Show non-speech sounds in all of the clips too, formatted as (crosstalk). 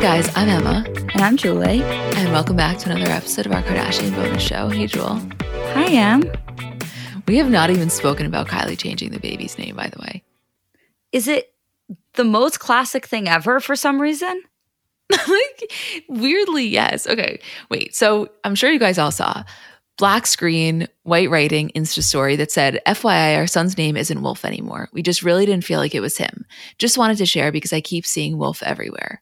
Guys. I'm Emma. And I'm Julie. And welcome back to another episode of our Kardashian bonus show. Hey, Jewel. Hi, Em. We have not even spoken about Kylie changing the baby's name, by the way. Is it the most classic thing ever for some reason? (laughs) like, weirdly, yes. Okay, wait. So I'm sure you guys all saw black screen, white writing, Insta story that said, FYI, our son's name isn't Wolf anymore. We just really didn't feel like it was him. Just wanted to share because I keep seeing Wolf everywhere.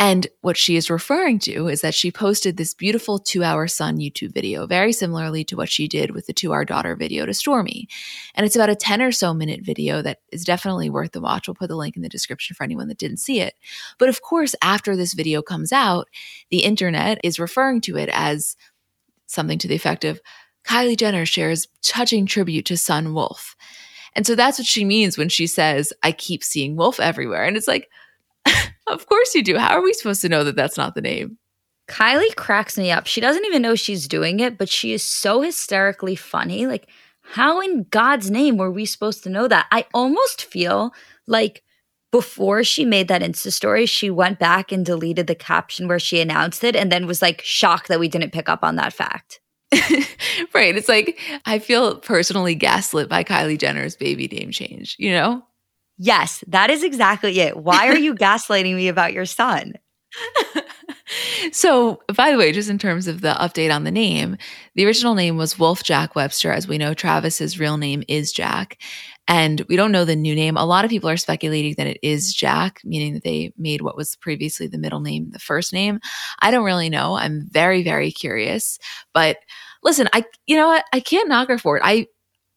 And what she is referring to is that she posted this beautiful To Our Son YouTube video, very similarly to what she did with the To Our Daughter video to Stormi. And it's about a 10 or so minute video that is definitely worth the watch. We'll put the link in the description for anyone that didn't see it. But of course, after this video comes out, the internet is referring to it as something to the effect of Kylie Jenner shares touching tribute to son Wolf. And so that's what she means when she says, I keep seeing Wolf everywhere. And it's like, (laughs) of course you do. How are we supposed to know that that's not the name? Kylie cracks me up. She doesn't even know she's doing it, but she is so hysterically funny. Like, how in God's name were we supposed to know that? I almost feel like before she made that Insta story, she went back and deleted the caption where she announced it and then was like shocked that we didn't pick up on that fact. (laughs) right. It's like I feel personally gaslit by Kylie Jenner's baby name change, you know? Yes, that is exactly it. Why are you gaslighting me about your son? so, by the way, just in terms of the update on the name, the original name was Wolf Jack Webster. As we know, Travis's real name is Jack. And we don't know the new name. A lot of people are speculating that it is Jack, meaning that they made what was previously the middle name the first name. I don't really know. I'm very, very curious. But listen, I you know what? I can't knock her for it. I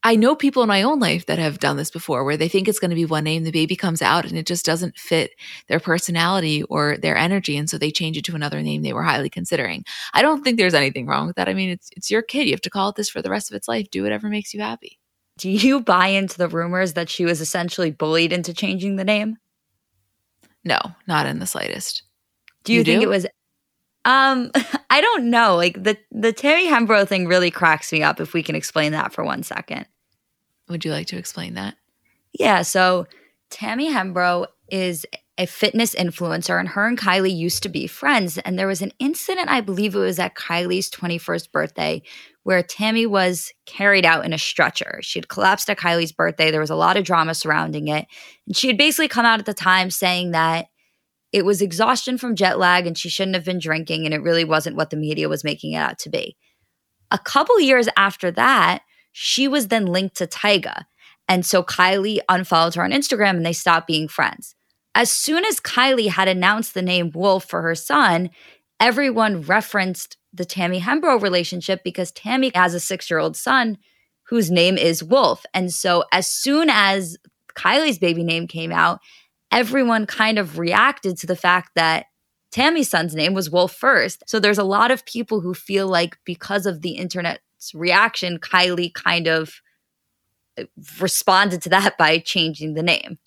I know people in my own life that have done this before where they think it's going to be one name, the baby comes out and it just doesn't fit their personality or their energy. And so they change it to another name they were highly considering. I don't think there's anything wrong with that. I mean, it's, it's your kid. You have to call it this for the rest of its life. Do whatever makes you happy. Do you buy into the rumors that she was essentially bullied into changing the name? No, not in the slightest. Do you, you think do? it was um, (laughs) I don't know. Like the the Tammy Hembrow thing really cracks me up. If we can explain that for one second. Would you like to explain that? Yeah. So Tammy Hembrow is a fitness influencer, and her and Kylie used to be friends. And there was an incident, I believe it was at Kylie's 21st birthday, where Tammy was carried out in a stretcher. She had collapsed at Kylie's birthday. There was a lot of drama surrounding it. And she had basically come out at the time saying that it was exhaustion from jet lag and she shouldn't have been drinking and it really wasn't what the media was making it out to be. A couple years after that, she was then linked to Tyga. And so Kylie unfollowed her on Instagram and they stopped being friends. As soon as Kylie had announced the name Wolf for her son, everyone referenced the Tammy Hembrow relationship because Tammy has a six year old son whose name is Wolf. And so as soon as Kylie's baby name came out, everyone kind of reacted to the fact that Tammy's son's name was Wolf first. So there's a lot of people who feel like because of the internet's reaction, Kylie kind of uh, responded to that (laughs) by changing the name.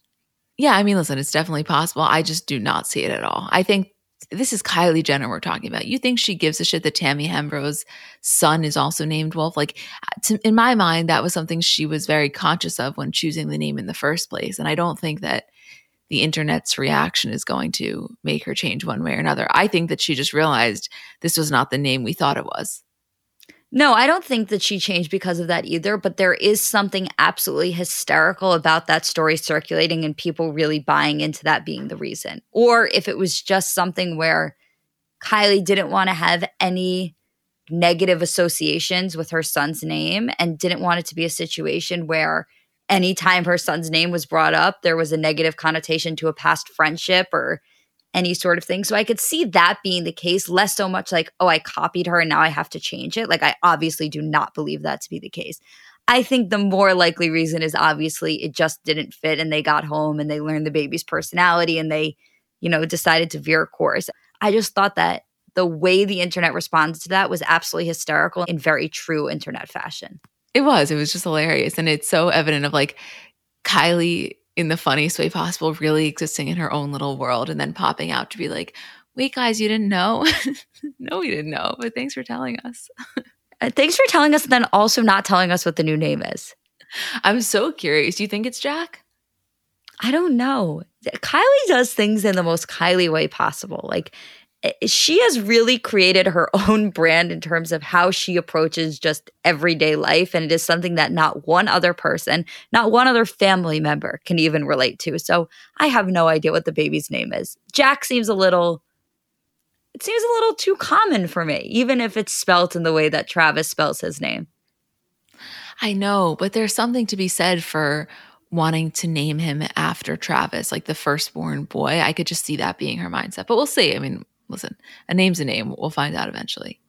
Yeah, I mean, listen, it's definitely possible. I just do not see it at all. I think this is Kylie Jenner we're talking about. You think she gives a shit that Tammy Hembrow's son is also named Wolf? Like, to, in my mind, that was something she was very conscious of when choosing the name in the first place. And I don't think that the internet's reaction is going to make her change one way or another. I think that she just realized this was not the name we thought it was. No, I don't think that she changed because of that either, but there is something absolutely hysterical about that story circulating and people really buying into that being the reason. Or if it was just something where Kylie didn't want to have any negative associations with her son's name and didn't want it to be a situation where anytime her son's name was brought up, there was a negative connotation to a past friendship or any sort of thing. So I could see that being the case, less so much like, oh, I copied her and now I have to change it. Like, I obviously do not believe that to be the case. I think the more likely reason is obviously it just didn't fit and they got home and they learned the baby's personality and they, you know, decided to veer course. I just thought that the way the internet responded to that was absolutely hysterical in very true internet fashion. It was. It was just hilarious. And it's so evident of like Kylie in the funniest way possible, really existing in her own little world and then popping out to be like, wait, guys, you didn't know? (laughs) no, we didn't know, but thanks for telling us. Uh, thanks for telling us, and then also not telling us what the new name is. I'm so curious. Do you think it's Jack? I don't know. Kylie does things in the most Kylie way possible. Like Eh, she has really created her (laughs) own brand in terms of how she approaches just everyday life. And it is something that not one other person, not one other family member can even relate to. So I have no idea what the baby's name is. Jack seems a little, it seems a little too common for me, even if it's spelt in the way that Travis spells his name. I know, but there's something to be said for wanting to name him after Travis, like the firstborn boy. I could just see that being her mindset, but we'll see. I mean, listen, a name's a name. We'll find out eventually.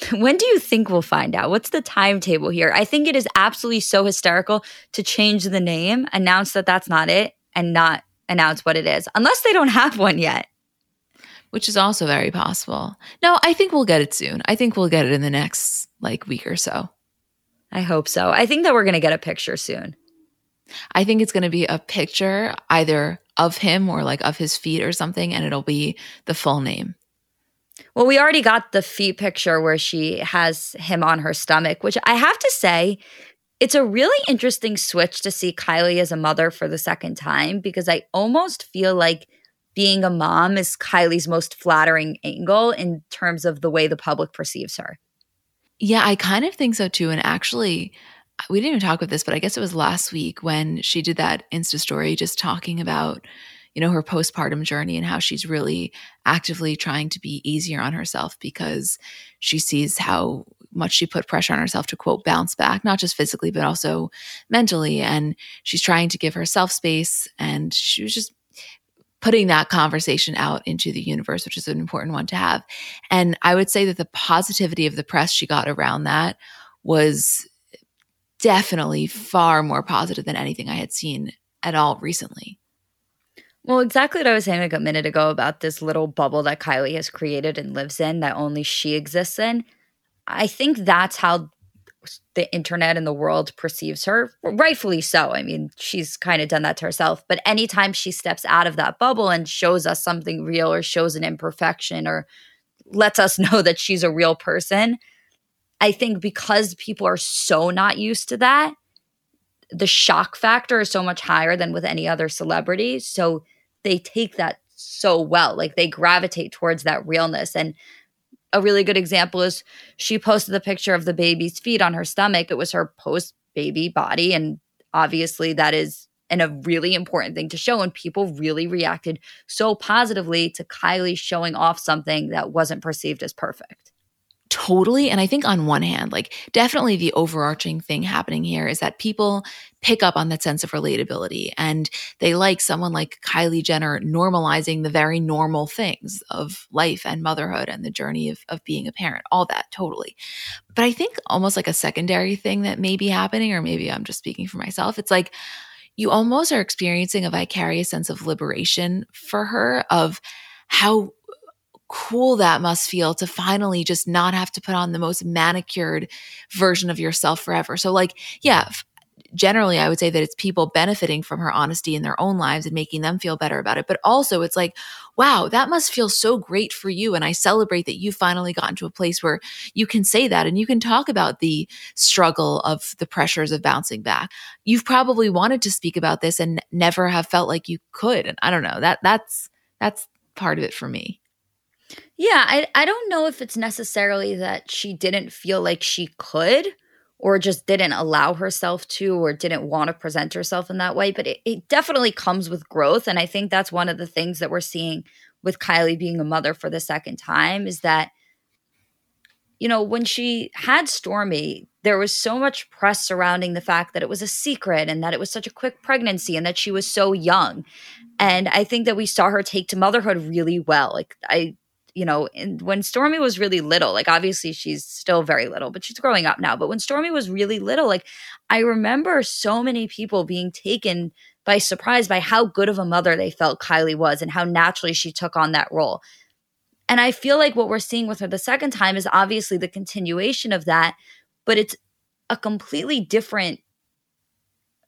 (laughs) When do you think we'll find out? What's the timetable here? I think it is absolutely so hysterical to change the name, announce that that's not it, and not announce what it is, unless they don't have one yet. Which is also very possible. No, I think we'll get it soon. I think we'll get it in the next like week or so. I hope so. I think that we're going to get a picture soon. I think it's going to be a picture either of him or like of his feet or something, and it'll be the full name. Well, we already got the feet picture where she has him on her stomach, which I have to say, it's a really interesting switch to see Kylie as a mother for the second time because I almost feel like being a mom is Kylie's most flattering angle in terms of the way the public perceives her. Yeah, I kind of think so too. And actually, we didn't even talk about this, but I guess it was last week when she did that Insta story just talking about, you know, her postpartum journey and how she's really actively trying to be easier on herself because she sees how much she put pressure on herself to quote bounce back, not just physically, but also mentally. And she's trying to give herself space. And she was just putting that conversation out into the universe, which is an important one to have. And I would say that the positivity of the press she got around that was definitely far more positive than anything I had seen at all recently. Well, exactly what I was saying like a minute ago about this little bubble that Kylie has created and lives in that only she exists in. I think that's how the internet and the world perceives her, rightfully so. I mean, she's kind of done that to herself. But anytime she steps out of that bubble and shows us something real or shows an imperfection or lets us (laughs) know that she's a real person, I think because people are so not used to that, the shock factor is so much higher than with any other celebrity. So they take that so well. Like they gravitate towards that realness. And a really good example is she posted the picture of the baby's feet on her stomach. It was her post baby body. And obviously, that is and a really important thing to show. And people really reacted so positively to Kylie showing off something that wasn't perceived as perfect. Totally. And I think on one hand, like definitely the overarching thing happening here is that people pick up on that sense of relatability and they like someone like Kylie Jenner normalizing the very normal things of life and motherhood and the journey of, of being a parent, all that totally. But I think almost like a secondary thing that may be happening, or maybe I'm just speaking for myself, it's like you almost are experiencing a vicarious sense of liberation for her of how cool that must feel to finally just not have to put on the most manicured version of yourself forever. So, like, yeah, generally, I would say that it's people benefiting from her honesty in their own lives and making them feel better about it. But also, it's like, wow, that must feel so great for you. And I celebrate that you finally gotten to a place where you can say that and you can talk about the struggle of the pressures of bouncing back. You've probably wanted to speak about this and never have felt like you could. And I don't know that that's that's part of it for me. Yeah, I I don't know if it's necessarily that she didn't feel like she could or just didn't allow herself to or didn't want to present herself in that way, but it, it definitely comes with growth. And I think that's one of the things that we're seeing with Kylie being a mother for the second time is that, you know, when she had Stormi, there was so much press surrounding the fact that it was a secret and that it was such a quick pregnancy and that she was so young. And I think that we saw her take to motherhood really well. Like I you know, and when Stormi was really little, like obviously she's still very little, but she's growing up now. But when Stormi was really little, like I remember so many people being taken by surprise by how good of a mother they felt Kylie was and how naturally she took on that role. And I feel like what we're seeing with her the second time is obviously the continuation of that, but it's a completely different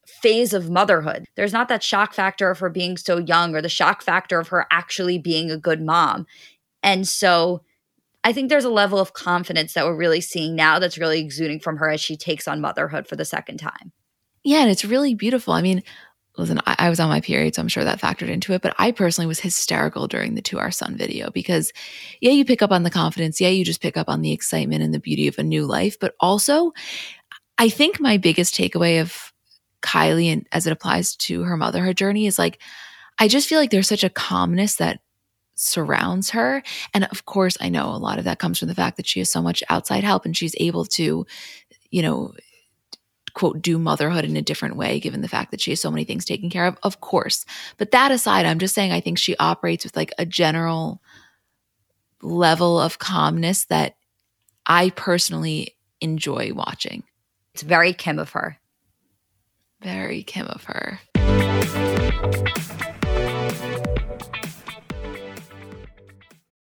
phase of motherhood. There's not that shock factor of her being so young or the shock factor of her actually being a good mom. And so I think there's a level of confidence that we're really seeing now that's really exuding from her as she takes on motherhood for the second time. Yeah, and it's really beautiful. I mean, listen, I, I was on my period, so I'm sure that factored into it. But I personally was hysterical during the To Our Son video because, yeah, you pick up on the confidence. Yeah, you just pick up on the excitement and the beauty of a new life. But also, I think my biggest takeaway of Kylie and as it applies to her motherhood journey is like, I just feel like there's such a calmness that surrounds her. And of course, I know a lot of that comes from the fact that she has so much outside help and she's able to, you know, quote, do motherhood in a different way, given the fact that she has so many things taken care of. Of course. But that aside, I'm just saying, I think she operates with like a general level of calmness that I personally enjoy watching. It's very Kim of her. Very Kim of her.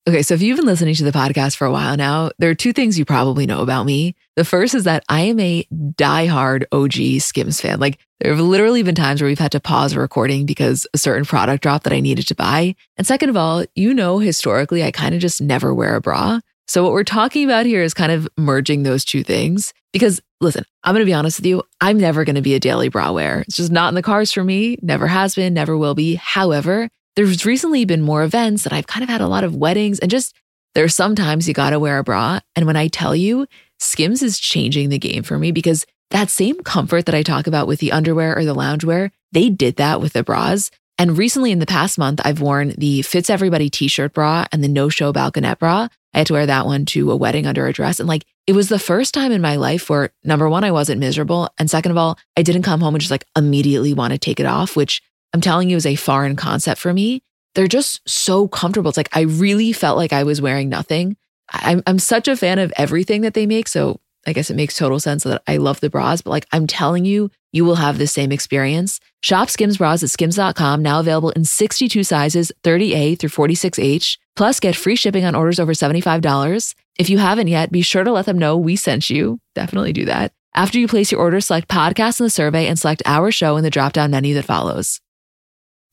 Okay, so if you've been listening to the podcast for a while now, there are two things you probably know about me. The first is that I am a diehard OG Skims fan. Like, there have literally been times where we've had to pause a recording because a certain product dropped that I needed to buy. And second of all, you know, historically, I kind of just never wear a bra. So, what we're talking about here is kind of merging those two things. Because listen, I'm going to be honest with you, I'm never going to be a daily bra wearer. It's just not in the cards for me, never has been, never will be. However, there's recently been more events and I've kind of had a lot of weddings and just there's sometimes you got to wear a bra. And when I tell you, Skims is changing the game for me because that same comfort that I talk about with the underwear or the loungewear, they did that with the bras. And recently in the past month, I've worn the Fits Everybody t shirt bra and the no show balconette bra. I had to wear that one to a wedding under a dress. And like, it was the first time in my life where number one, I wasn't miserable. And second of all, I didn't come home and just like immediately want to take it off, which I'm telling you is a foreign concept for me. They're just so comfortable. It's like I really felt like I was wearing nothing. I'm, I'm such a fan of everything that they make. So I guess it makes total sense that I love the bras, but like I'm telling you, you will have the same experience. Shop Skims bras at skims.com, now available in 62 sizes, 30A through 46H. Plus, get free shipping on orders over $75. If you haven't yet, be sure to let them know we sent you. Definitely do that. After you place your order, select podcast in the survey and select our show in the drop down menu that follows.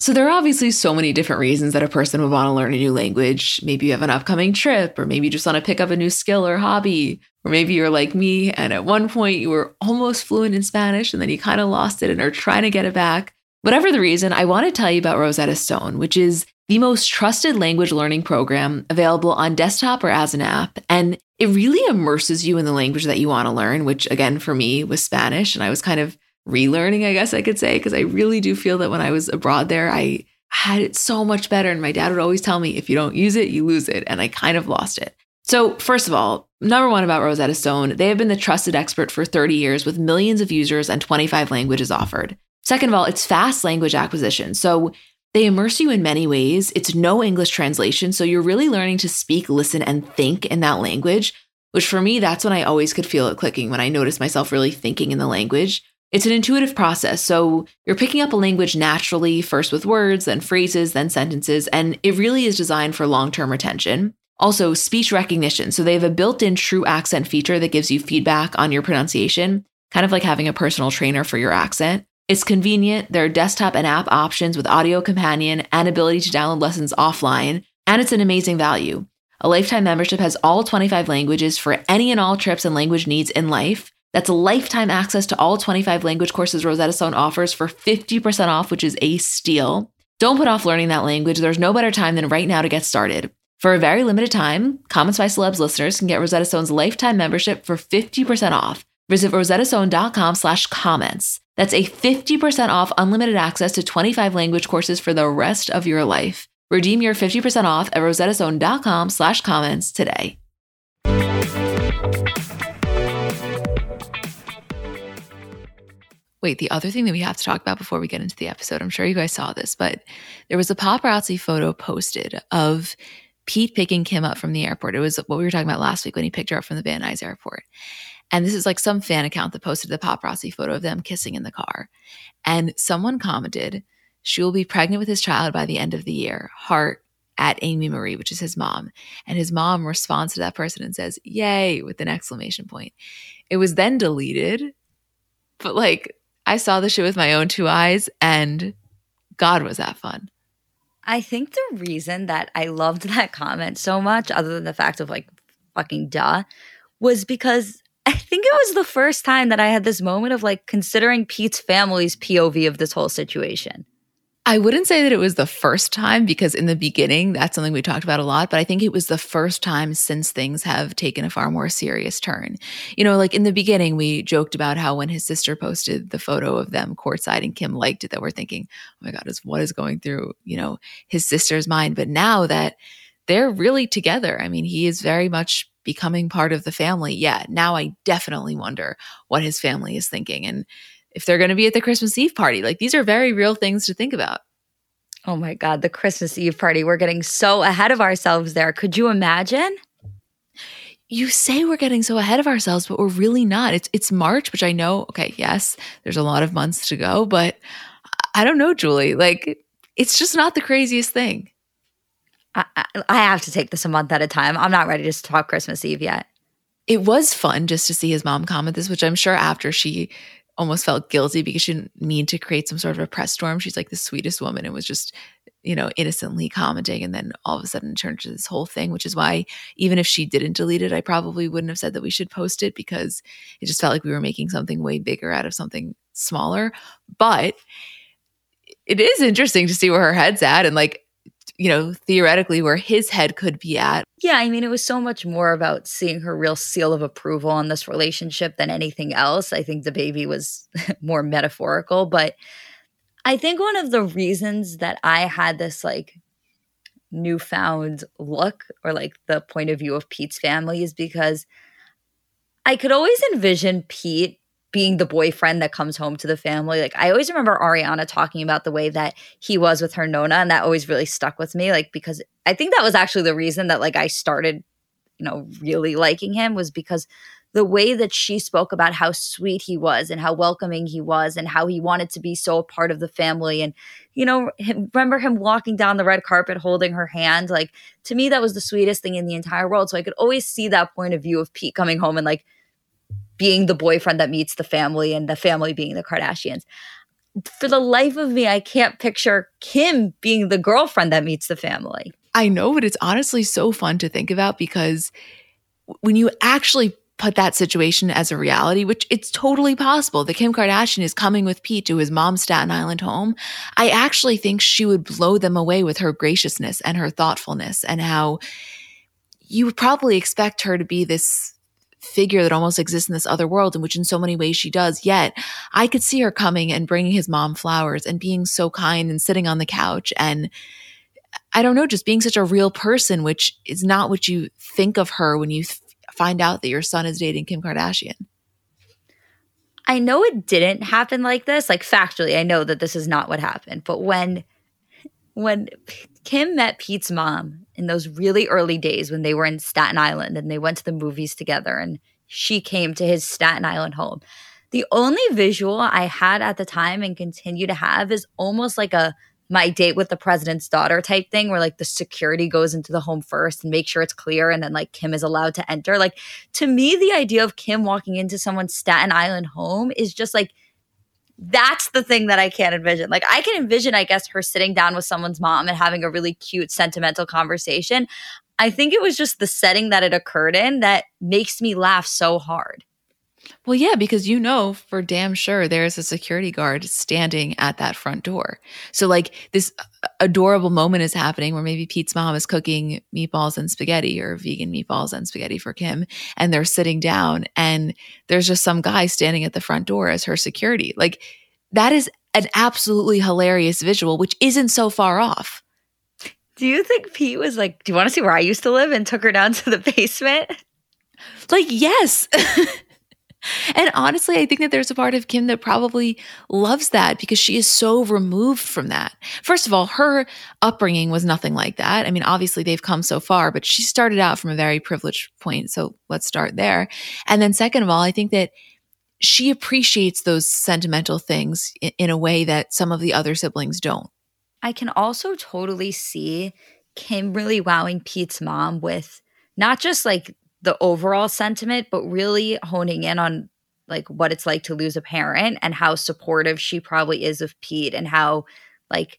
So there are obviously so many different reasons that a person would want to learn a new language. Maybe you have an upcoming trip, or maybe you just want to pick up a new skill or hobby, or maybe you're like me and at one point you were almost fluent in Spanish and then you kind of lost it and are trying to get it back. Whatever the reason, I want to tell you about Rosetta Stone, which is the most trusted language learning program available on desktop or as an app. And it really immerses you in the language that you want to learn, which again, for me was Spanish. And I was kind of relearning, I guess I could say, because I really do feel that when I was abroad there, I had it so much better. And my dad would always tell me, if you don't use it, you lose it. And I kind of lost it. So, first of all, number one about Rosetta Stone, they have been the trusted expert for 30 years with millions of users and 25 languages offered. Second of all, it's fast language acquisition. So, they immerse you in many ways. It's no English translation. So, you're really learning to speak, listen, and think in that language, which for me, that's when I always could feel it clicking when I noticed myself really thinking in the language. It's an intuitive process. So you're picking up a language naturally, first with words, then phrases, then sentences, and it really is designed for long term retention. Also, speech recognition. So they have a built in true accent feature that gives you feedback on your pronunciation, kind of like having a personal trainer for your accent. It's convenient. There are desktop and app options with audio companion and ability to download lessons offline, and it's an amazing value. A lifetime membership has all 25 languages for any and all trips and language needs in life. That's lifetime access to all 25 language courses Rosetta Stone offers for 50% off, which is a steal. Don't put off learning that language. There's no better time than right now to get started. For a very limited time, Comments by Celebs listeners can get Rosetta Stone's lifetime membership for 50% off. Visit rosettastone.com slash comments. That's a 50% off unlimited access to 25 language courses for the rest of your life. Redeem your 50% off at rosettastone.com slash comments today. Wait, the other thing that we have to talk about before we get into the episode, I'm sure you guys saw this, but there was a paparazzi photo posted of Pete picking Kim up from the airport. It was what we were talking about last week when he picked her up from the Van Nuys airport. And this is like some fan account that posted the paparazzi photo of them kissing in the car. And someone commented, she will be pregnant with his child by the end of the year. Heart at Amy Marie, which is his mom. And his mom responds to that person and says, Yay, with an exclamation point. It was then deleted, but like I saw the shit with my own two eyes and God was that fun. I think the reason that I loved that comment so much, other than the fact of like fucking duh, was because I think it was the first time that I had this moment of like considering Pete's family's POV of this whole situation. I wouldn't say that it was the first time because in the beginning, that's something we talked about a lot, but I think it was the first time since things have taken a far more serious turn. You know, like in the beginning, we joked about how when his sister posted the photo of them courtside and Kim liked it, that we're thinking, oh my God, is what is going through, you know, his sister's mind. But now that they're really together, I mean, he is very much becoming part of the family. Yeah, now I definitely wonder what his family is thinking. And if they're going to be at the Christmas Eve party. Like these are very real things to think about. Oh my God, the Christmas Eve party. We're getting so ahead of ourselves there. Could you imagine? You say we're getting so ahead of ourselves, but we're really not. It's it's March, which I know, okay, yes, there's a lot of months to go, but I don't know, Julie. Like it's just not the craziest thing. I, I have to take this a month at a time. I'm not ready to talk Christmas Eve yet. It was fun just to see his mom comment this, which I'm sure after she almost felt guilty because she didn't mean to create some sort of a press storm. She's like the sweetest woman and was just, you know, innocently commenting. And then all of a sudden turned to this whole thing, which is why even if she didn't delete it, I probably wouldn't have said that we should post it because it just felt like we were making something way bigger out of something smaller. But it is interesting to see where her head's at. And like, you know, theoretically where his head could be at. Yeah, I mean, it was so much more about seeing her real seal of approval on this relationship than anything else. I think the baby was (laughs) more metaphorical, but I think one of the reasons that I had this like newfound look or like the point of view of Pete's family is because I could always envision Pete being the boyfriend that comes home to the family. Like I always remember Ariana talking about the way that he was with her Nona, and that always really stuck with me. Like because I think that was actually the reason that like I started, you know, really liking him was because the way that she spoke about how sweet he was and how welcoming he was and how he wanted to be so a part of the family and you know him, remember him walking down the red carpet holding her hand like to me that was the sweetest thing in the entire world so i could always see that point of view of pete coming home and like being the boyfriend that meets the family and the family being the Kardashians. For the life of me, I can't picture Kim being the girlfriend that meets the family. I know, but it's honestly so fun to think about because when you actually put that situation as a reality, which it's totally possible that Kim Kardashian is coming with Pete to his mom's Staten Island home, I actually think she would blow them away with her graciousness and her thoughtfulness and how you would probably expect her to be this figure that almost exists in this other world, in which in so many ways she does. Yet I could see her coming and bringing his mom flowers and being so kind and sitting on the couch and I don't know, just being such a real person, which is not what you think of her when you th- find out that your son is dating Kim Kardashian. I know it didn't happen like this. Like factually, I know that this is not what happened. But when when Kim met Pete's mom in those really early days when they were in Staten Island and they went to the movies together and she came to his Staten Island home. The only visual I had at the time and continue to have is almost like a my date with the president's daughter type thing where like the security goes into the home first and make sure it's clear and then like Kim is allowed to enter. Like to me the idea of Kim walking into someone's Staten Island home is just like that's the thing that I can't envision. Like I can envision, I guess, her sitting down with someone's mom and having a really cute, sentimental conversation. I think it was just the setting that it occurred in that makes me laugh so hard. Well, yeah, because you know for damn sure there's a security guard standing at that front door. So, like, this uh, adorable moment is happening where maybe Pete's mom is cooking meatballs and spaghetti or vegan meatballs and spaghetti for Kim, and they're sitting down, and there's just some guy standing at the front door as her security. Like, that is an absolutely hilarious visual, which isn't so far off. Do you think Pete was like, Do you want to see where I used to live and took her down to the basement? Like, yes. (laughs) And honestly, I think that there's a part of Kim that probably loves that because she is so removed from that. First of all, her upbringing was nothing like that. I mean, obviously they've come so far, but she started out from a very privileged point. So let's start there. And then, second of all, I think that she appreciates those sentimental things in, in a way that some of the other siblings don't. I can also totally see Kim really wowing Pete's mom with not just like the overall sentiment, but really honing in on like what it's like to lose a parent and how supportive she probably is of Pete and how like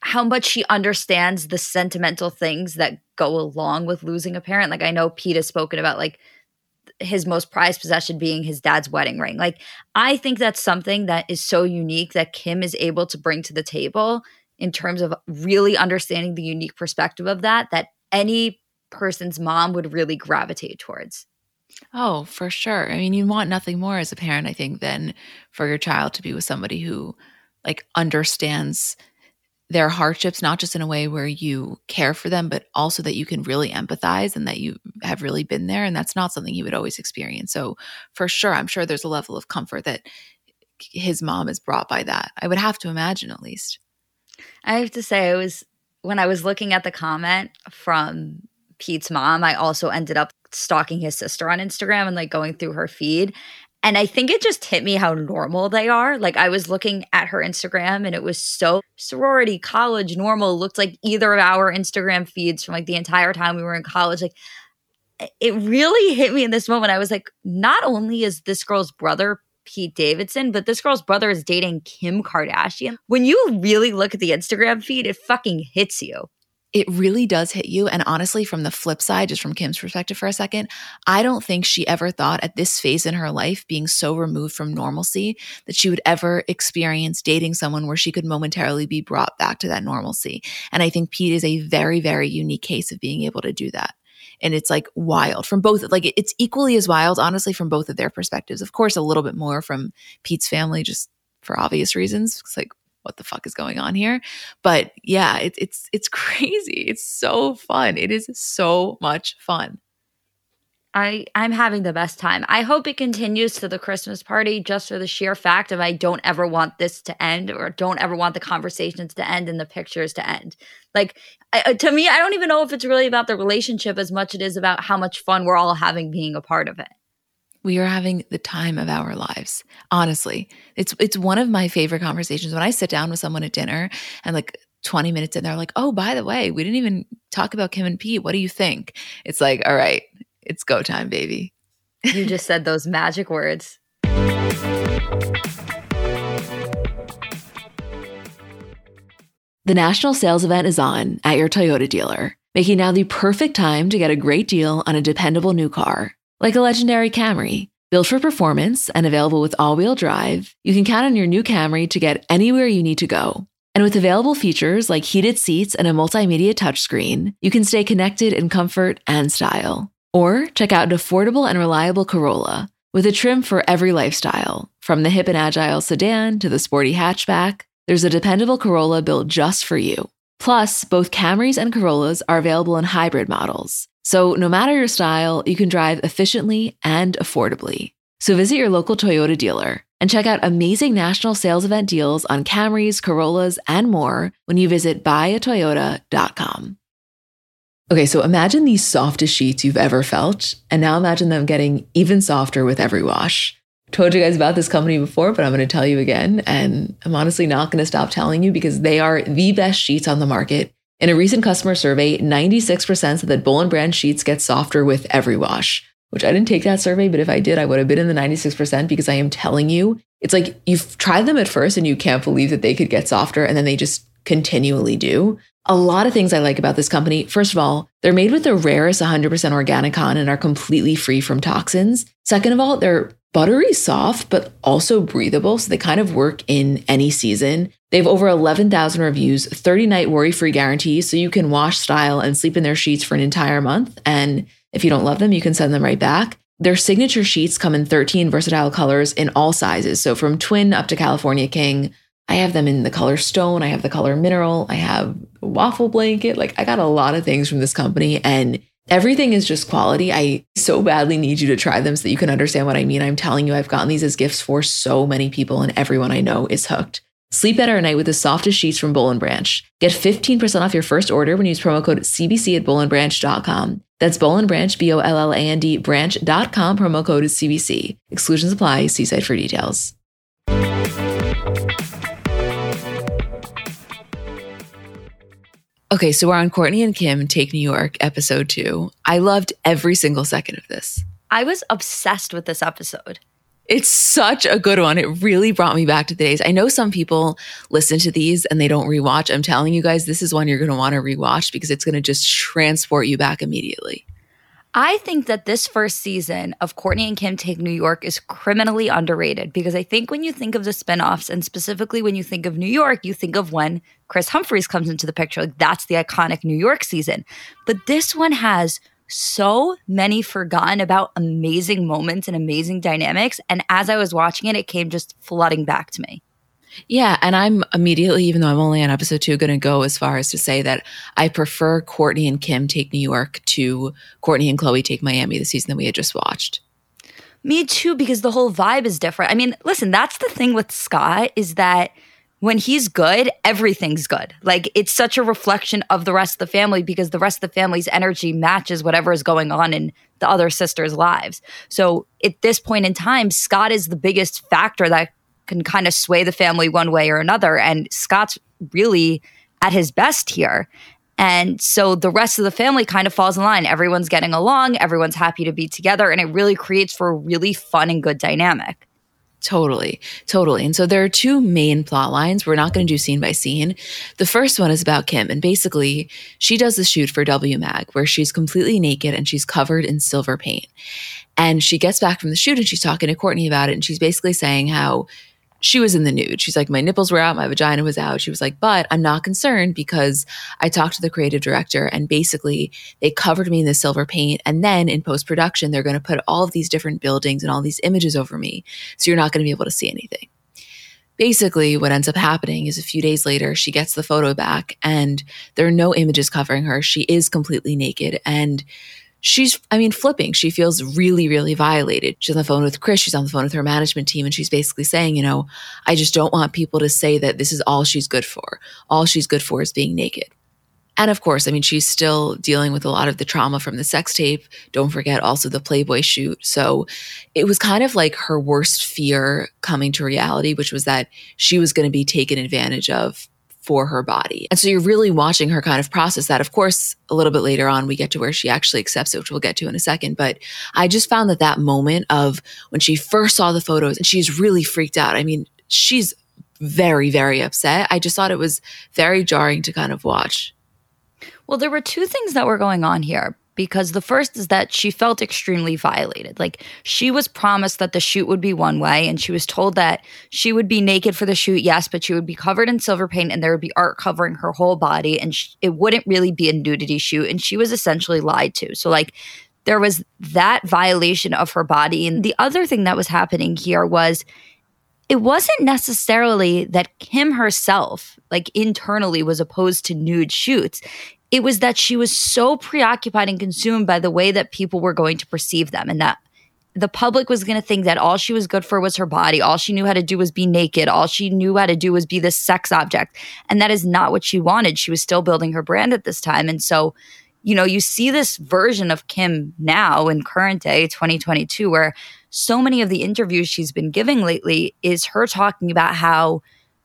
how much she understands the sentimental things that go along with losing a parent. Like I know Pete has spoken about like his most prized possession being his dad's wedding ring. Like I think that's something that is so unique that Kim is able to bring to the table in terms of really understanding the unique perspective of that that any person's mom would really gravitate towards. Oh, for sure. I mean, you want nothing more as a parent, I think, than for your child to be with somebody who like understands their hardships, not just in a way where you care for them, but also that you can really empathize and that you have really been there. And that's not something you would always experience. So, for sure, I'm sure there's a level of comfort that his mom is brought by that. I would have to imagine, at least. I have to say, I was when I was looking at the comment from Pete's mom, I also ended up stalking his sister on Instagram and like going through her feed. And I think it just hit me how normal they are. Like I was looking at her Instagram and it was so sorority, college, normal, looked like either of our Instagram feeds from like the entire time we were in college. Like it really hit me in this moment. I was like, not only is this girl's brother Pete Davidson, but this girl's brother is dating Kim Kardashian. When you really look at the Instagram feed, it fucking hits you it really does hit you. And honestly, from the flip side, just from Kim's perspective for a second, I don't think she ever thought at this phase in her life, being so removed from normalcy, that she would ever experience dating someone where she could momentarily be brought back to that normalcy. And I think Pete is a very, very unique case of being able to do that. And it's like wild from both, like it's equally as wild, honestly, from both of their perspectives. Of course, a little bit more from Pete's family, just for obvious reasons. It's like what the fuck is going on here? But yeah, it, it's it's (laughs) crazy. It's so fun. It is so much fun. I I'm having the best time. I hope it continues to the Christmas party just for the sheer fact of I don't ever want this to end or don't ever want the conversations to end and the pictures to end. Like I, to me, I don't even know if it's really about the relationship as much as it is about how much fun we're all having being a part of it we are having the time of our lives. Honestly, it's it's one of my favorite conversations when I sit down with someone at dinner and like 20 minutes in they're like, "Oh, by the way, we didn't even talk about Kim and Pete. What do you think?" It's like, "All right, it's go time, baby." You just said those magic words. The national sales event is on at your Toyota dealer, making now the perfect time to get a great deal on a dependable new car. Like a legendary Camry, built for performance and available with all wheel drive, you can count on your new Camry to get anywhere you need to go. And with available features like heated seats and a multimedia touchscreen, you can stay connected in comfort and style. Or check out an affordable and reliable Corolla with a trim for every lifestyle. From the hip and agile sedan to the sporty hatchback, there's a dependable Corolla built just for you. Plus, both Camrys and Corollas are available in hybrid models. So, no matter your style, you can drive efficiently and affordably. So, visit your local Toyota dealer and check out amazing national sales event deals on Camrys, Corollas, and more when you visit buyatoyota.com. Okay, so imagine the softest sheets you've ever felt, and now imagine them getting even softer with every wash. Told you guys about this company before, but I'm going to tell you again, and I'm honestly not going to stop telling you because they are the best sheets on the market in a recent customer survey, 96% said that Boll & Branch sheets get softer with every wash, which I didn't take that survey, but if I did, I would have been in the 96% because I am telling you, it's like you've tried them at first and you can't believe that they could get softer and then they just continually do. A lot of things I like about this company. First of all, they're made with the rarest 100% organic cotton and are completely free from toxins. Second of all, they're buttery soft, but also breathable. So they kind of work in any season. They have over 11,000 reviews, 30 night worry free guarantees. So you can wash, style, and sleep in their sheets for an entire month. And if you don't love them, you can send them right back. Their signature sheets come in 13 versatile colors in all sizes. So from twin up to California King. I have them in the color stone. I have the color mineral. I have waffle blanket. Like I got a lot of things from this company and Everything is just quality. I so badly need you to try them so that you can understand what I mean. I'm telling you, I've gotten these as gifts for so many people, and everyone I know is hooked. Sleep better at night with the softest sheets from Boll & Branch. Get 15% off your first order when you use promo code CBC at bollandbranch.com. That's Boll & Branch, B-O-L-L-A-N-D, branch.com, promo code is CBC. Exclusions apply. See site for details. Okay, so we're on Kourtney and Kim Take New York, episode two. I loved every single second of this. I was obsessed with this episode. It's such a good one. It really brought me back to the days. I know some people listen to these and they don't rewatch. I'm telling you guys, this is one you're going to want to rewatch because it's going to just transport you back immediately. I think that this first season of Kourtney and Kim Take New York is criminally underrated because I think when you think of the spinoffs and specifically when you think of New York, you think of when Kris Humphries comes into the picture. Like that's the iconic New York season. But this one has so many forgotten about amazing moments and amazing dynamics. And as I was watching it, it came just flooding back to me. Yeah. And I'm immediately, even though I'm only on episode two, going to go as far as to say that I prefer Kourtney and Kim take New York to Kourtney and Khloé take Miami, the season that we had just watched. Me too, because the whole vibe is different. I mean, listen, that's the thing with Scott is that when he's good, everything's good. Like it's such a reflection of the rest of the family because the rest of the family's energy matches whatever is going on in the other sisters' lives. So at this point in time, Scott is the biggest factor that can kind of sway the family one way or another. And Scott's really at his best here. And so the rest of the family kind of falls in line. Everyone's getting along, everyone's happy to be together, and it really creates for a really fun and good dynamic. Totally, totally. And so there are two main plot lines. We're not going to do scene by scene. The first one is about Kim, and basically, she does the shoot for W Mag where she's completely naked and she's covered in silver paint. And she gets back from the shoot and she's talking to Kourtney about it, and she's basically saying how she was in the nude. She's like, my nipples were out, my vagina was out. She was like, but I'm not concerned because I talked to the creative director and basically they covered me in the silver paint. And then in post production, they're going to put all of these different buildings and all these images over me. So you're not going to be able to see anything. Basically, what ends up happening is a few days later, she gets the photo back and there are no images covering her. She is completely naked. And she's, I mean, flipping. She feels really, really violated. She's on the phone with Kris. She's on the phone with her management team. And she's basically saying, you know, I just don't want people to say that this is all she's good for. All she's good for is being naked. And of course, I mean, she's still dealing with a lot of the trauma from the sex tape. Don't forget also the Playboy shoot. So it was kind of like her worst fear coming to reality, which was that she was going to be taken advantage of for her body. And so you're really watching her kind of process that. Of course, a little bit later on, we get to where she actually accepts it, which we'll get to in a second. But I just found that that moment of when she first saw the photos and she's really freaked out. I mean, she's very, very upset. I just thought it was very jarring to kind of watch. Well, there were two things that were going on here because the first is that she felt extremely violated. Like she was promised that the shoot would be one way, and she was told that she would be naked for the shoot, yes, but she would be covered in silver paint and there would be art covering her whole body, and it wouldn't really be a nudity shoot. And she was essentially lied to. So, like, there was that violation of her body. And the other thing that was happening here was it wasn't necessarily that Kim herself, like internally, was opposed to nude shoots it was that she was so preoccupied and consumed by the way that people were going to perceive them and that the public was going to think that all she was good for was her body. All she knew how to do was be naked. All she knew how to do was be this sex object. And that is not what she wanted. She was still building her brand at this time. And so, you know, you see this version of Kim now in current day 2022, where so many of the interviews she's been giving lately is her talking about how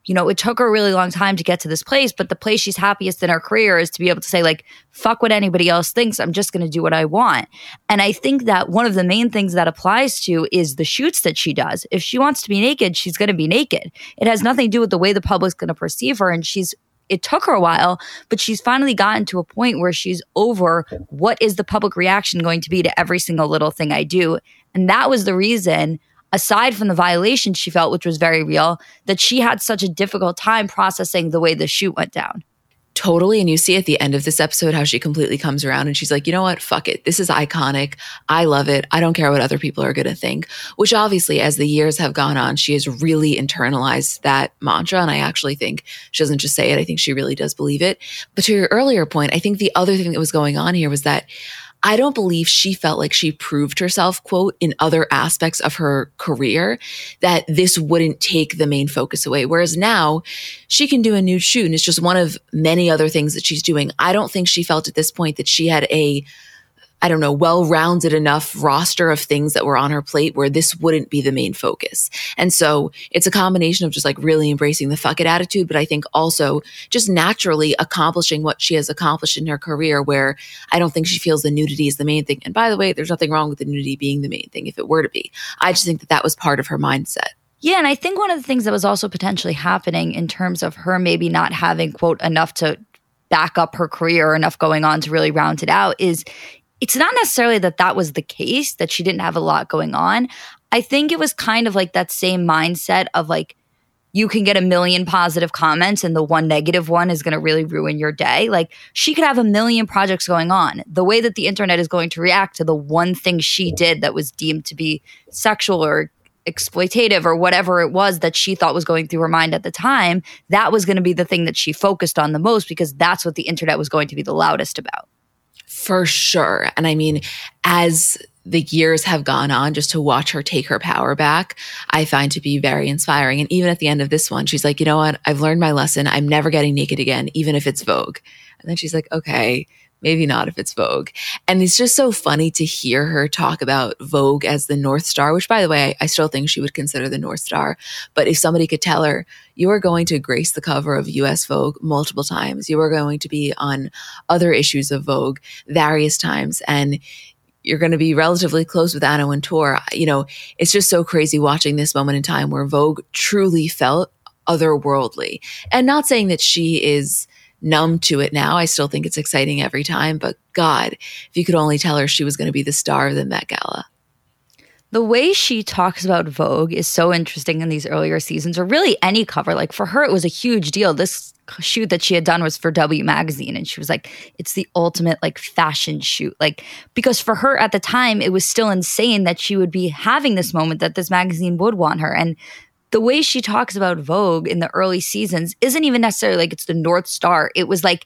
you know, it took her a really long time to get to this place, but the place she's happiest in her career is to be able to say, like, fuck what anybody else thinks. I'm just going to do what I want. And I think that one of the main things that applies to is the shoots that she does. If she wants to be naked, she's going to be naked. It has nothing to do with the way the public's going to perceive her. And she's, it took her a while, but she's finally gotten to a point where she's over what is the public reaction going to be to every single little thing I do. And that was the reason aside from the violation she felt, which was very real, that she had such a difficult time processing the way the shoot went down. Totally. And you see at the end of this episode how she completely comes around and she's like, you know what? Fuck it. This is iconic. I love it. I don't care what other people are going to think. Which obviously, as the years have gone on, she has really internalized that mantra. And I actually think she doesn't just say it, I think she really does believe it. But to your earlier point, I think the other thing that was going on here was that I don't believe she felt like she proved herself, quote, in other aspects of her career that this wouldn't take the main focus away. Whereas now she can do a nude shoot and it's just one of many other things that she's doing. I don't think she felt at this point that she had a I don't know, well rounded enough roster of things that were on her plate where this wouldn't be the main focus. And so it's a combination of just like really embracing the fuck it attitude, but I think also just naturally accomplishing what she has accomplished in her career where I don't think she feels the nudity is the main thing. And by the way, there's nothing wrong with the nudity being the main thing if it were to be. I just think that that was part of her mindset. Yeah, and I think one of the things that was also potentially happening in terms of her maybe not having quote enough to back up her career, or enough going on to really round it out is it's not necessarily that that was the case that she didn't have a lot going on. I think it was kind of like that same mindset of like you can get a million positive comments and the one negative one is going to really ruin your day. Like she could have a million projects going on. The way that the internet is going to react to the one thing she did that was deemed to be sexual or exploitative or whatever it was that she thought was going through her mind at the time, that was going to be the thing that she focused on the most because that's what the internet was going to be the loudest about. For sure. And I mean, as the years have gone on, just to watch her take her power back, I find to be very inspiring. And even at the end of this one, she's like, you know what? I've learned my lesson. I'm never getting naked again, even if it's Vogue. And then she's like, okay, maybe not if it's Vogue. And it's just so funny to hear her talk about Vogue as the North Star, which, by the way, I, still think she would consider the North Star. But if somebody could tell her, you are going to grace the cover of US Vogue multiple times, you are going to be on other issues of Vogue various times, and you're going to be relatively close with Anna Wintour. You know, it's just so crazy watching this moment in time where Vogue truly felt otherworldly. And not saying that she is numb to it now. I still think it's exciting every time, but God, if you could only tell her she was going to be the star of the Met Gala. The way she talks about Vogue is so interesting in these earlier seasons, or really any cover. Like for her, it was a huge deal. This shoot that she had done was for W Magazine, and she was like, it's the ultimate like fashion shoot. Like, because for her at the time, it was still insane that she would be having this moment that this magazine would want her. And the way she talks about Vogue in the early seasons isn't even necessarily like it's the North Star. It was like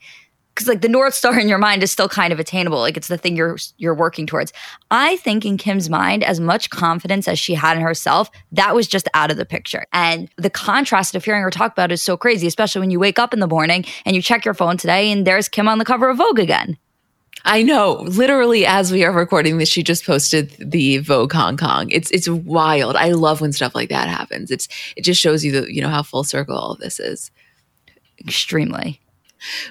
because like the north star in your mind is still kind of attainable. Like it's the thing you're you're working towards. I think in kim's mind as much confidence as she had in herself that was just out of the picture. And the contrast of hearing her talk about it is so crazy especially when you wake up in the morning and you check your phone today and there's kim on the cover of vogue again I know. Literally, as we are recording this, she just posted the Vogue Hong Kong. It's it's wild. I love when stuff like that happens. It's it just shows you the you know how full circle all of this is. Extremely.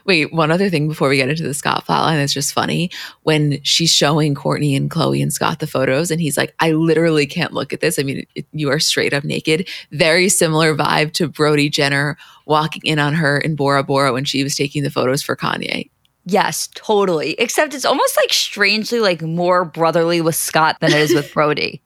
Wait, one other thing before we get into the Scott plotline that's just funny. When she's showing Kourtney and Khloé and Scott the photos, and he's like, I literally can't look at this. I mean, it, you are straight up naked. Very similar vibe to Brody Jenner walking in on her in Bora Bora when she was taking the photos for Kanye. Yes, totally. Except it's almost like strangely like more brotherly with Scott than it is with Brody.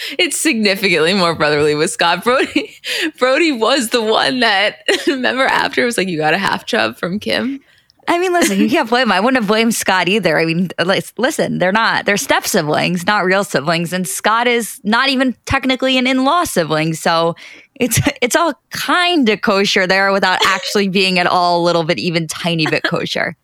(laughs) it's significantly more brotherly with Scott. Brody Brody was the one that (laughs) remember after it was like you got a half chub from Kim. I mean, listen, you can't blame. I wouldn't have blamed Scott either. I mean, uh, listen, they're not. They're step siblings, not real siblings, and Scott is not even technically an in-law sibling. So it's it's all kind of kosher there without actually being at all a little bit, even tiny bit kosher.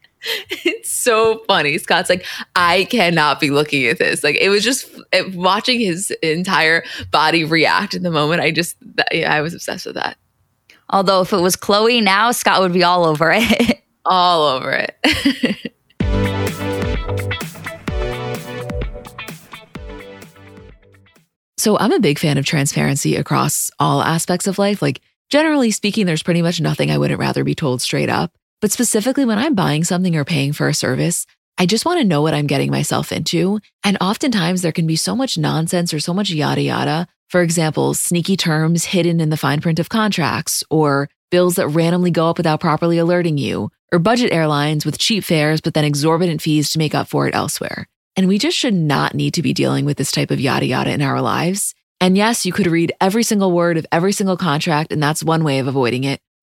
It's so funny. Scott's like, I cannot be looking at this. Like, it was just it, watching his entire body react in the moment. I just, that, yeah, I was obsessed with that. Although, if it was Khloé now, Scott would be all over it. (laughs) all over it. (laughs) so, I'm a big fan of transparency across all aspects of life. Like, generally speaking, there's pretty much nothing I wouldn't rather be told straight up. But specifically when I'm buying something or paying for a service, I just want to know what I'm getting myself into. And oftentimes there can be so much nonsense or so much yada yada. For example, sneaky terms hidden in the fine print of contracts, or bills that randomly go up without properly alerting you, or budget airlines with cheap fares but then exorbitant fees to make up for it elsewhere. And we just should not need to be dealing with this type of yada yada in our lives. And yes, you could read every single word of every single contract, and that's one way of avoiding it.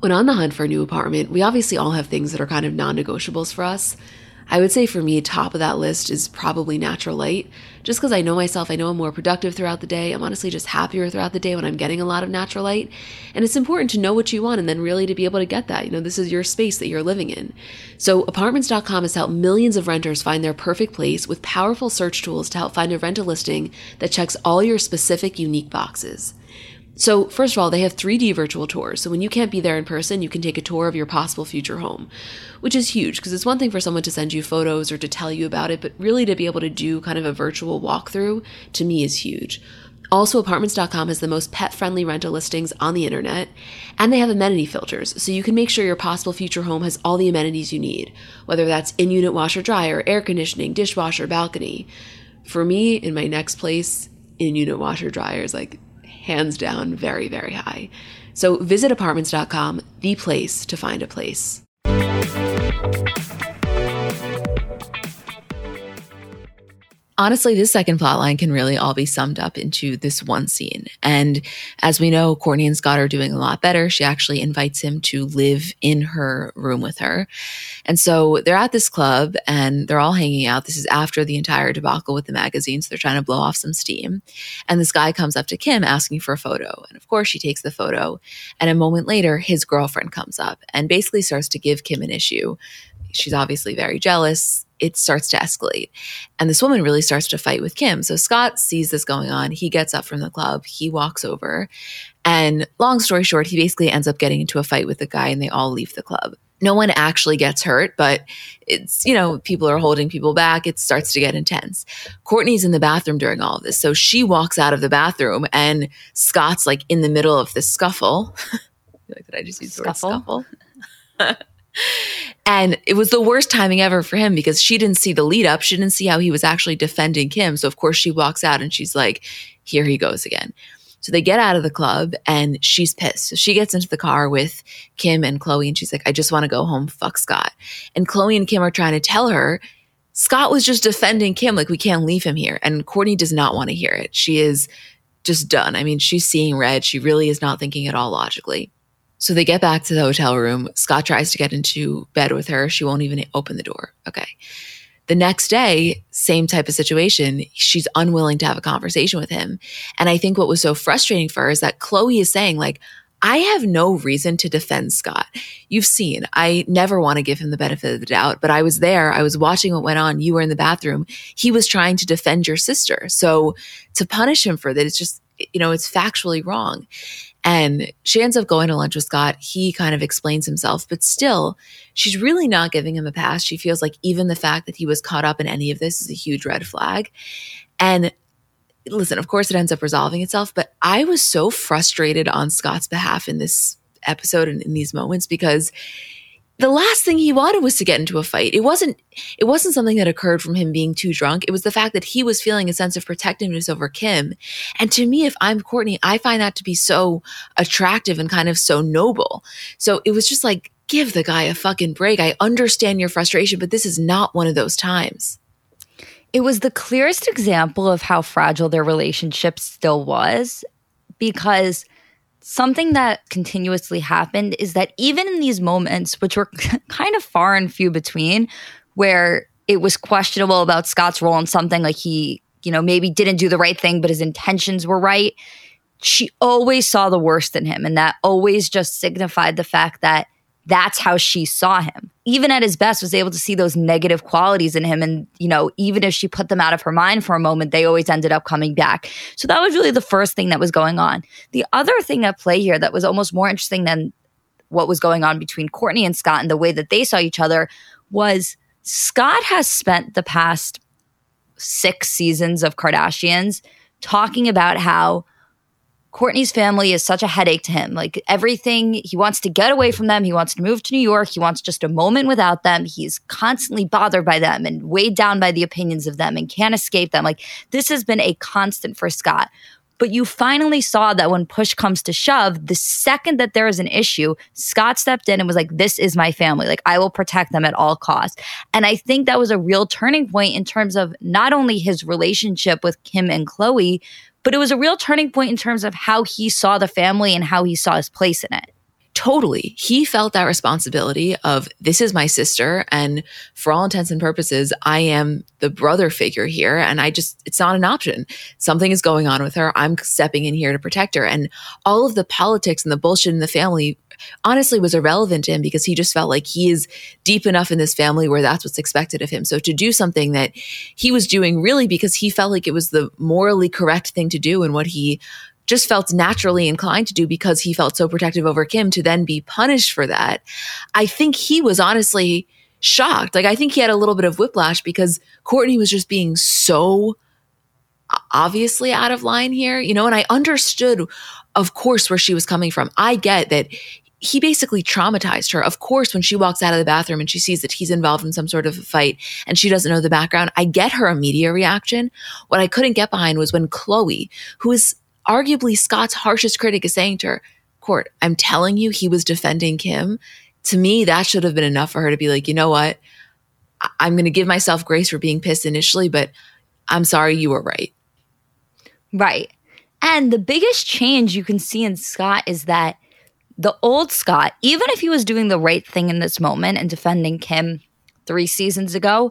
When on the hunt for a new apartment, we obviously all have things that are kind of non negotiables for us. I would say for me, top of that list is probably natural light. Just because I know myself, I know I'm more productive throughout the day. I'm honestly just happier throughout the day when I'm getting a lot of natural light. And it's important to know what you want and then really to be able to get that. You know, this is your space that you're living in. So, apartments.com has helped millions of renters find their perfect place with powerful search tools to help find a rental listing that checks all your specific unique boxes. So, first of all, they have 3D virtual tours. So, when you can't be there in person, you can take a tour of your possible future home, which is huge because it's one thing for someone to send you photos or to tell you about it, but really to be able to do kind of a virtual walkthrough to me is huge. Also, apartments.com has the most pet friendly rental listings on the internet, and they have amenity filters, so you can make sure your possible future home has all the amenities you need, whether that's in unit washer dryer, air conditioning, dishwasher, balcony. For me, in my next place, in unit washer dryer is like hands down very, very high. So visit apartments.com, the place to find a place. Honestly, this second plot line can really all be summed up into this one scene. And as we know, Kourtney and Scott are doing a lot better. She actually invites him to live in her room with her. And so they're at this club and they're all hanging out. This is after the entire debacle with the magazines. They're trying to blow off some steam. And this guy comes up to Kim asking for a photo. And of course, she takes the photo. And a moment later, his girlfriend comes up and basically starts to give Kim an issue. She's obviously very jealous it starts to escalate. And this woman really starts to fight with Kim. So Scott sees this going on. He gets up from the club, he walks over. And long story short, he basically ends up getting into a fight with the guy and they all leave the club. No one actually gets hurt, but it's, you know, people are holding people back. It starts to get intense. Kourtney's in the bathroom during all of this. So she walks out of the bathroom and Scott's like in the middle of this scuffle. (laughs) Did I just use the scuffle? scuffle? (laughs) And it was the worst timing ever for him because she didn't see the lead up. She didn't see how he was actually defending Kim. So, of course, she walks out and she's like, here he goes again. So they get out of the club and she's pissed. So she gets into the car with Kim and Khloé and she's like, I just want to go home. Fuck Scott. And Khloé and Kim are trying to tell her Scott was just defending Kim. Like, we can't leave him here. And Kourtney does not want to hear it. She is just done. I mean, she's seeing red. She really is not thinking at all logically. So they get back to the hotel room. Scott tries to get into bed with her. She won't even open the door. Okay. The next day, same type of situation. She's unwilling to have a conversation with him. And I think what was so frustrating for her is that Khloé is saying, like, I have no reason to defend Scott. You've seen, I never want to give him the benefit of the doubt, but I was there. I was watching what went on. You were in the bathroom. He was trying to defend your sister. So to punish him for that, it's just, you know, it's factually wrong. And she ends up going to lunch with Scott. He kind of explains himself, but still, she's really not giving him a pass. She feels like even the fact that he was caught up in any of this is a huge red flag. And listen, of course, it ends up resolving itself, but I was so frustrated on Scott's behalf in this episode and in these moments because the last thing he wanted was to get into a fight. It wasn't it wasn't something that occurred from him being too drunk. It was the fact that he was feeling a sense of protectiveness over Kim. And to me, if I'm Kourtney, I find that to be so attractive and kind of so noble. So it was just like, give the guy a fucking break. I understand your frustration, but this is not one of those times. It was the clearest example of how fragile their relationship still was because something that continuously happened is that even in these moments, which were (laughs) kind of far and few between, where it was questionable about Scott's role in something like he, you know, maybe didn't do the right thing, but his intentions were right. She always saw the worst in him. And that always just signified the fact that that's how she saw him. Even at his best, was able to see those negative qualities in him. And, you know, even if she put them out of her mind for a moment, they always ended up coming back. So that was really the first thing that was going on. The other thing at play here that was almost more interesting than what was going on between kourtney and Scott and the way that they saw each other was Scott has spent the past six seasons of Kardashians talking about how Kourtney's family is such a headache to him. Like everything, he wants to get away from them. He wants to move to New York. He wants just a moment without them. He's constantly bothered by them and weighed down by the opinions of them and can't escape them. Like this has been a constant for Scott. But you finally saw that when push comes to shove, the second that there is an issue, Scott stepped in and was like, This is my family. Like, I will protect them at all costs. And I think that was a real turning point in terms of not only his relationship with Kim and Khloé, but it was a real turning point in terms of how he saw the family and how he saw his place in it. Totally. He felt that responsibility of this is my sister. And for all intents and purposes, I am the brother figure here. And I just, it's not an option. Something is going on with her. I'm stepping in here to protect her. And all of the politics and the bullshit in the family honestly was irrelevant to him because he just felt like he is deep enough in this family where that's what's expected of him. So to do something that he was doing really because he felt like it was the morally correct thing to do and what he just felt naturally inclined to do because he felt so protective over Kim to then be punished for that. I think he was honestly shocked. Like, I think he had a little bit of whiplash because Kourtney was just being so obviously out of line here, you know, and I understood, of course, where she was coming from. I get that he basically traumatized her. Of course, when she walks out of the bathroom and she sees that he's involved in some sort of a fight and she doesn't know the background, I get her immediate reaction. What I couldn't get behind was when Khloé, who is arguably Scott's harshest critic, is saying to her, Kourt, I'm telling you, he was defending Kim. To me, that should have been enough for her to be like, you know what? I'm going to give myself grace for being pissed initially, but I'm sorry, you were right. Right. And the biggest change you can see in Scott is that the old Scott, even if he was doing the right thing in this moment and defending Kim three seasons ago,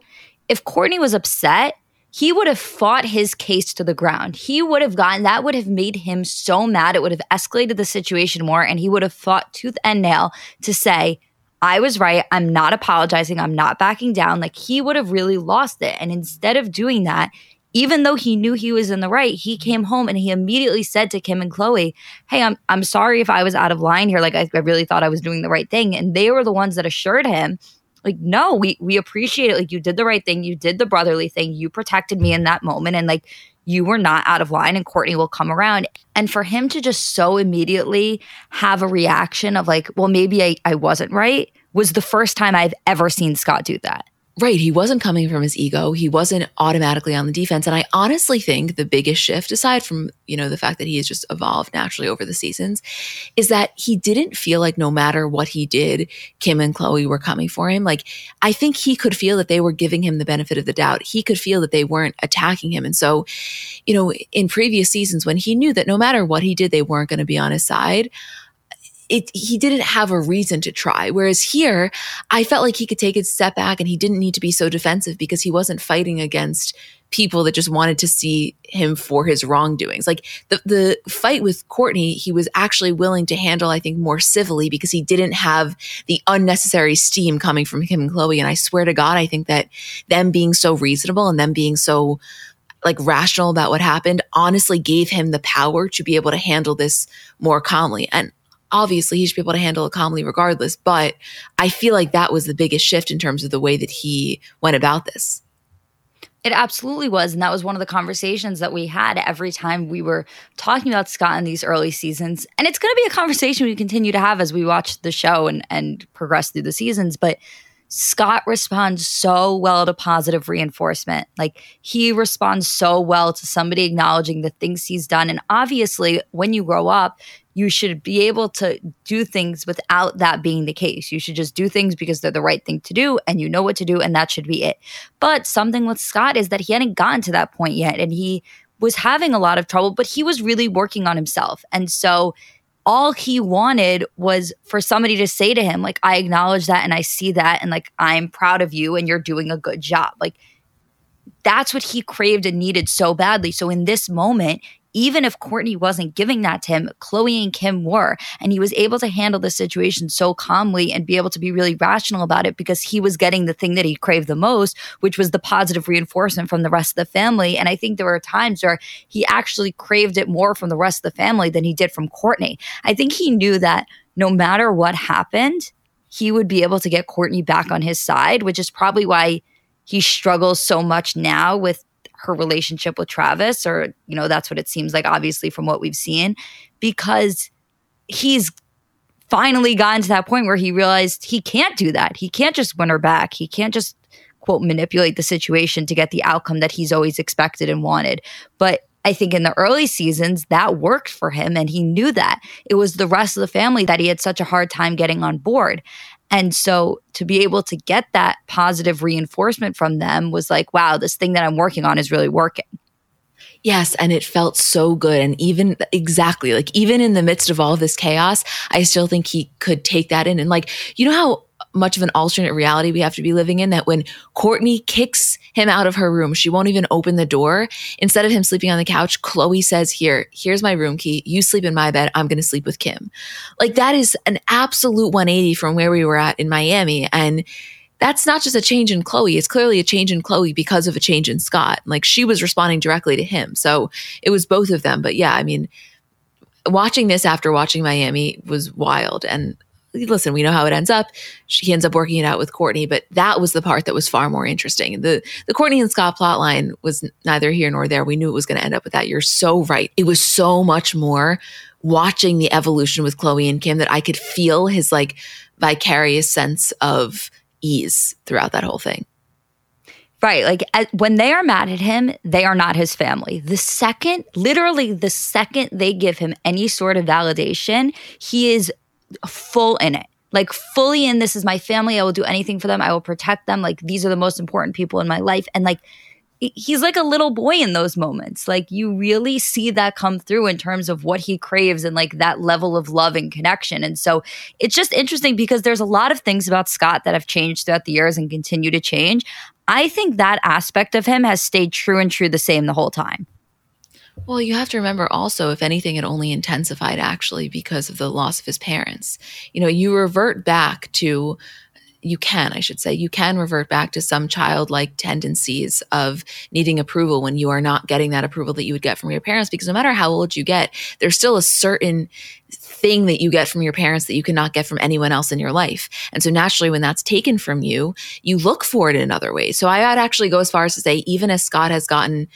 if Kourtney was upset, he would have fought his case to the ground. He would have gotten that would have made him so mad. It would have escalated the situation more, and he would have fought tooth and nail to say, I was right. I'm not apologizing. I'm not backing down. Like he would have really lost it. And instead of doing that, even though he knew he was in the right, he came home and he immediately said to Kim and Khloé, Hey, I'm I'm sorry if I was out of line here. Like I, I really thought I was doing the right thing. And they were the ones that assured him, like, no, we we appreciate it. Like you did the right thing. You did the brotherly thing. You protected me in that moment. And like you were not out of line and Kourtney will come around. And for him to just so immediately have a reaction of like, well, maybe I, I wasn't right was the first time I've ever seen Scott do that. Right. He wasn't coming from his ego. He wasn't automatically on the defense. And I honestly think the biggest shift, aside from, you know, the fact that he has just evolved naturally over the seasons, is that he didn't feel like no matter what he did, Kim and Khloé were coming for him. Like, I think he could feel that they were giving him the benefit of the doubt. He could feel that they weren't attacking him. And so, you know, in previous seasons, when he knew that no matter what he did, they weren't going to be on his side, it, he didn't have a reason to try. Whereas here, I felt like he could take a step back and he didn't need to be so defensive because he wasn't fighting against people that just wanted to see him for his wrongdoings. Like the, the fight with Kourtney, he was actually willing to handle, I think, more civilly because he didn't have the unnecessary steam coming from him and Khloé. And I swear to God, I think that them being so reasonable and them being so like rational about what happened honestly gave him the power to be able to handle this more calmly. And obviously he should be able to handle it calmly regardless. But I feel like that was the biggest shift in terms of the way that he went about this. It absolutely was. And that was one of the conversations that we had every time we were talking about Scott in these early seasons. And it's going to be a conversation we continue to have as we watch the show and, and progress through the seasons. But Scott responds so well to positive reinforcement. Like he responds so well to somebody acknowledging the things he's done. And obviously, when you grow up, you should be able to do things without that being the case. You should just do things because they're the right thing to do and you know what to do, and that should be it. But something with Scott is that he hadn't gotten to that point yet and he was having a lot of trouble, but he was really working on himself. And so all he wanted was for somebody to say to him, like, I acknowledge that and I see that, and like, I'm proud of you and you're doing a good job. Like, that's what he craved and needed so badly. So in this moment, even if Kourtney wasn't giving that to him, Khloé and Kim were. And he was able to handle the situation so calmly and be able to be really rational about it because he was getting the thing that he craved the most, which was the positive reinforcement from the rest of the family. And I think there were times where he actually craved it more from the rest of the family than he did from Kourtney. I think he knew that no matter what happened, he would be able to get Kourtney back on his side, which is probably why he struggles so much now with her relationship with Travis, or, you know, that's what it seems like, obviously, from what we've seen, because he's finally gotten to that point where he realized he can't do that. He can't just win her back. He can't just, quote, manipulate the situation to get the outcome that he's always expected and wanted. But I think in the early seasons, that worked for him and he knew that. It was the rest of the family that he had such a hard time getting on board. And so to be able to get that positive reinforcement from them was like, wow, this thing that I'm working on is really working. Yes, and it felt so good. And even exactly like even in the midst of all this chaos, I still think he could take that in. And like, you know how much of an alternate reality we have to be living in that when Kourtney kicks him out of her room, she won't even open the door. Instead of him sleeping on the couch, Khloé says, Here, here's my room key. You sleep in my bed. I'm going to sleep with Kim. Like that is an absolute 180 from where we were at in Miami. And that's not just a change in Khloé. It's clearly a change in Khloé because of a change in Scott. Like she was responding directly to him. So it was both of them. But yeah, I mean, watching this after watching Miami was wild. And listen, we know how it ends up. She ends up working it out with Kourtney, but that was the part that was far more interesting. The the Kourtney and Scott plotline was neither here nor there. We knew it was going to end up with that. You're so right. It was so much more watching the evolution with Khloé and Kim that I could feel his like vicarious sense of ease throughout that whole thing. Right. Like uh, when they are mad at him, they are not his family. The second, literally the second they give him any sort of validation, he is full in it. Like fully in this is my family. I will do anything for them. I will protect them. Like these are the most important people in my life. And like he's like a little boy in those moments. Like you really see that come through in terms of what he craves and like that level of love and connection. And so it's just interesting because there's a lot of things about Scott that have changed throughout the years and continue to change. I think that aspect of him has stayed true and true the same the whole time. Well, you have to remember also, if anything, it only intensified actually because of the loss of his parents. You know, you revert back to you can, I should say, you can revert back to some childlike tendencies of needing approval when you are not getting that approval that you would get from your parents. Because no matter how old you get, there's still a certain thing that you get from your parents that you cannot get from anyone else in your life. And so naturally, when that's taken from you, you look for it in other ways. So I would actually go as far as to say, even as Scott has gotten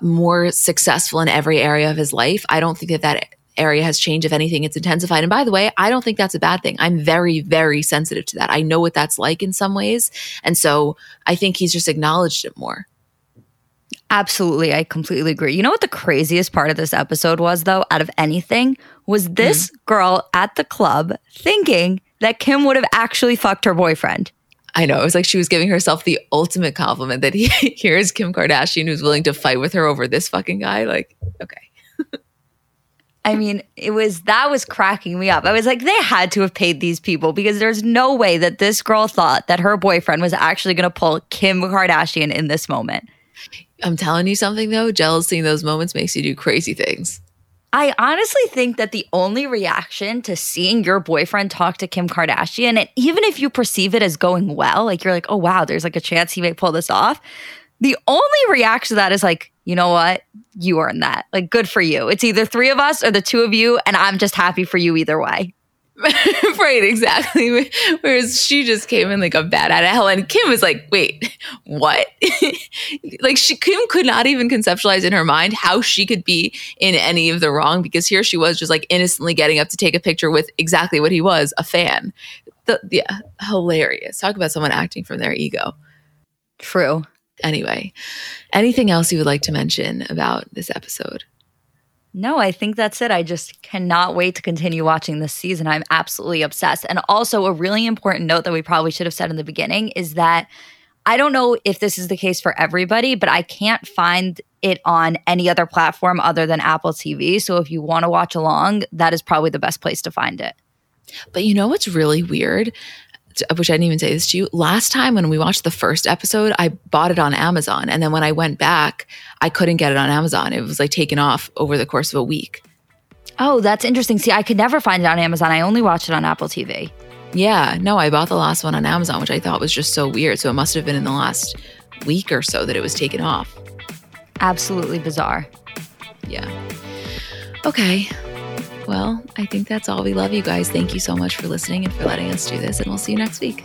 more successful in every area of his life, I don't think that that area has changed. If anything, it's intensified. And by the way, I don't think that's a bad thing. I'm very, very sensitive to that. I know what that's like in some ways. And so I think he's just acknowledged it more. Absolutely. I completely agree. You know what the craziest part of this episode was, though, out of anything, was this mm-hmm. girl at the club thinking that Kim would have actually fucked her boyfriend. I know. It was like she was giving herself the ultimate compliment that he, (laughs) here's Kim Kardashian who's willing to fight with her over this fucking guy. Like, okay. I mean, it was that was cracking me up. I was like, they had to have paid these people because there's no way that this girl thought that her boyfriend was actually going to pull Kim Kardashian in this moment. I'm telling you something though, jealousy in those moments makes you do crazy things. I honestly think that the only reaction to seeing your boyfriend talk to Kim Kardashian, and even if you perceive it as going well, like you're like, oh wow, there's like a chance he may pull this off. The only reaction to that is like, you know what? You earned that. Like, good for you. It's either three of us or the two of you, and I'm just happy for you either way. (laughs) right, exactly. (laughs) Whereas she just came in like a bat out of hell, and Kim was like, "Wait, what?" (laughs) like she Kim could not even conceptualize in her mind how she could be in any of the wrong because here she was just like innocently getting up to take a picture with exactly what he was, a fan. The, yeah, hilarious. Talk about someone acting from their ego. True. Anyway, anything else you would like to mention about this episode? No, I think that's it. I just cannot wait to continue watching this season. I'm absolutely obsessed. And also, a really important note that we probably should have said in the beginning is that I don't know if this is the case for everybody, but I can't find it on any other platform other than Apple TV. So if you want to watch along, that is probably the best place to find it. But you know what's really weird? Which I didn't even say this to you. Last time when we watched the first episode, I bought it on Amazon. And then when I went back, I couldn't get it on Amazon. It was like taken off over the course of a week. Oh, that's interesting. See, I could never find it on Amazon. I only watched it on Apple TV. Yeah, no, I bought the last one on Amazon, which I thought was just so weird. So it must have been in the last week or so that it was taken off. Absolutely bizarre. Yeah. Okay. Well, I think that's all. We love you guys. Thank you so much for listening and for letting us do this, and we'll see you next week.